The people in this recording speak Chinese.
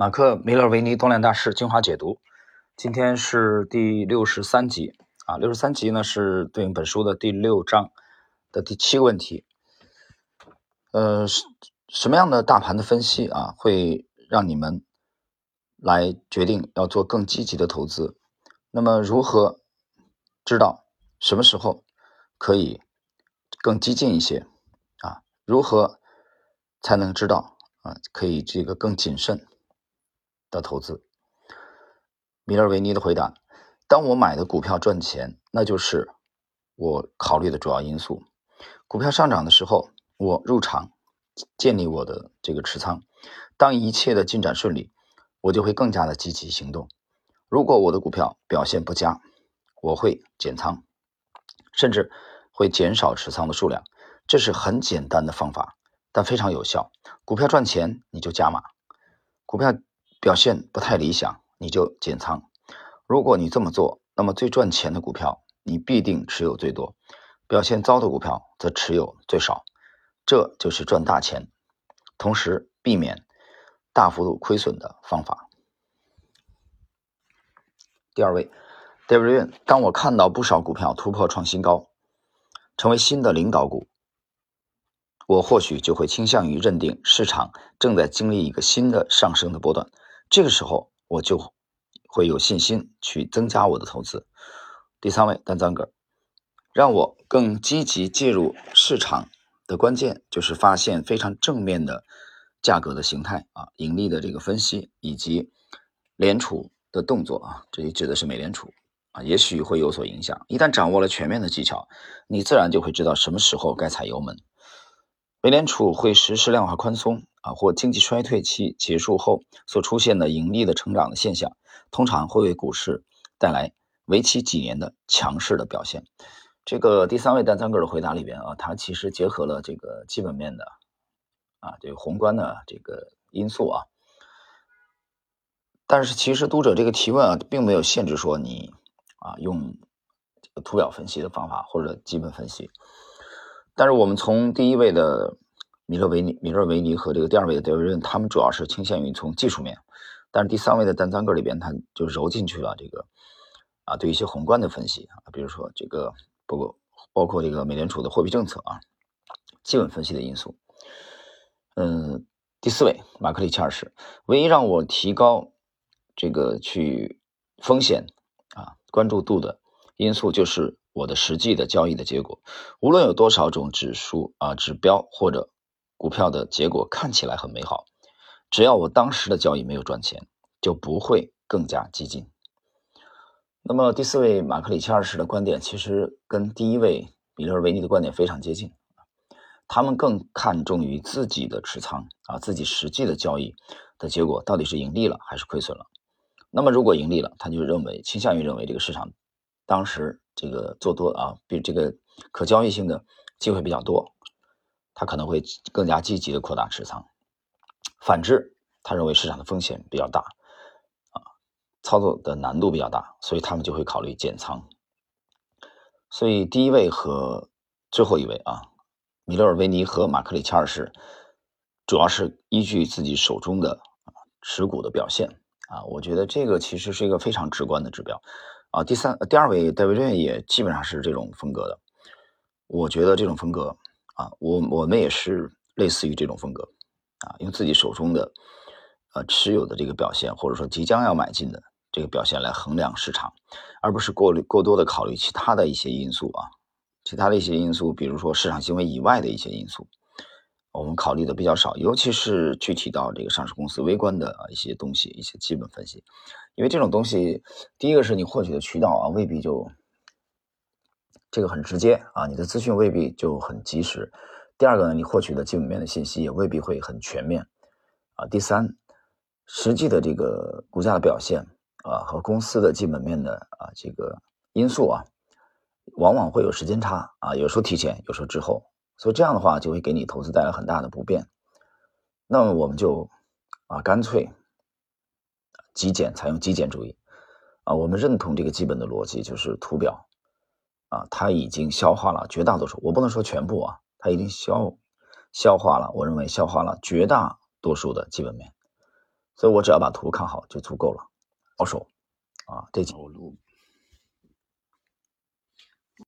马克·米勒维尼动量大师精华解读，今天是第六十三集啊。六十三集呢是对应本书的第六章的第七个问题。呃，什么样的大盘的分析啊，会让你们来决定要做更积极的投资？那么如何知道什么时候可以更激进一些啊？如何才能知道啊，可以这个更谨慎？的投资，米勒维尼的回答：当我买的股票赚钱，那就是我考虑的主要因素。股票上涨的时候，我入场建立我的这个持仓。当一切的进展顺利，我就会更加的积极行动。如果我的股票表现不佳，我会减仓，甚至会减少持仓的数量。这是很简单的方法，但非常有效。股票赚钱，你就加码；股票。表现不太理想，你就减仓。如果你这么做，那么最赚钱的股票你必定持有最多，表现糟的股票则持有最少。这就是赚大钱，同时避免大幅度亏损的方法。第二位，David，当我看到不少股票突破创新高，成为新的领导股，我或许就会倾向于认定市场正在经历一个新的上升的波段。这个时候我就会有信心去增加我的投资。第三位，丹赞格，让我更积极介入市场的关键就是发现非常正面的价格的形态啊，盈利的这个分析以及联储的动作啊，这里指的是美联储啊，也许会有所影响。一旦掌握了全面的技巧，你自然就会知道什么时候该踩油门。美联储会实施量化宽松。啊，或经济衰退期结束后所出现的盈利的成长的现象，通常会为股市带来为期几年的强势的表现。这个第三位单三个的回答里边啊，它其实结合了这个基本面的啊，这个宏观的这个因素啊。但是其实读者这个提问啊，并没有限制说你啊用图表分析的方法或者基本分析。但是我们从第一位的。米勒维尼、米勒维尼和这个第二位的德维润，他们主要是倾向于从技术面，但是第三位的丹赞格里边，他就揉进去了这个啊，对一些宏观的分析啊，比如说这个包括包括这个美联储的货币政策啊，基本分析的因素。嗯，第四位马克里切尔是，唯一让我提高这个去风险啊关注度的因素就是我的实际的交易的结果，无论有多少种指数啊指标或者。股票的结果看起来很美好，只要我当时的交易没有赚钱，就不会更加激进。那么第四位马克里切尔什的观点其实跟第一位米勒维尼的观点非常接近，他们更看重于自己的持仓啊，自己实际的交易的结果到底是盈利了还是亏损了。那么如果盈利了，他就认为倾向于认为这个市场当时这个做多啊，比这个可交易性的机会比较多。他可能会更加积极的扩大持仓，反之，他认为市场的风险比较大，啊，操作的难度比较大，所以他们就会考虑减仓。所以第一位和最后一位啊，米勒尔维尼和马克里切尔是，主要是依据自己手中的持股的表现啊，我觉得这个其实是一个非常直观的指标啊。第三、第二位戴维顿也基本上是这种风格的，我觉得这种风格。啊，我我们也是类似于这种风格，啊，用自己手中的呃持有的这个表现，或者说即将要买进的这个表现来衡量市场，而不是过过多的考虑其他的一些因素啊，其他的一些因素，比如说市场行为以外的一些因素，我们考虑的比较少，尤其是具体到这个上市公司微观的啊一些东西，一些基本分析，因为这种东西，第一个是你获取的渠道啊，未必就。这个很直接啊，你的资讯未必就很及时。第二个呢，你获取的基本面的信息也未必会很全面啊。第三，实际的这个股价的表现啊和公司的基本面的啊这个因素啊，往往会有时间差啊，有时候提前，有时候滞后，所以这样的话就会给你投资带来很大的不便。那么我们就啊干脆极简，采用极简主义啊，我们认同这个基本的逻辑，就是图表。啊，它已经消化了绝大多数，我不能说全部啊，它已经消消化了，我认为消化了绝大多数的基本面，所以我只要把图看好就足够了，保守啊，这几我录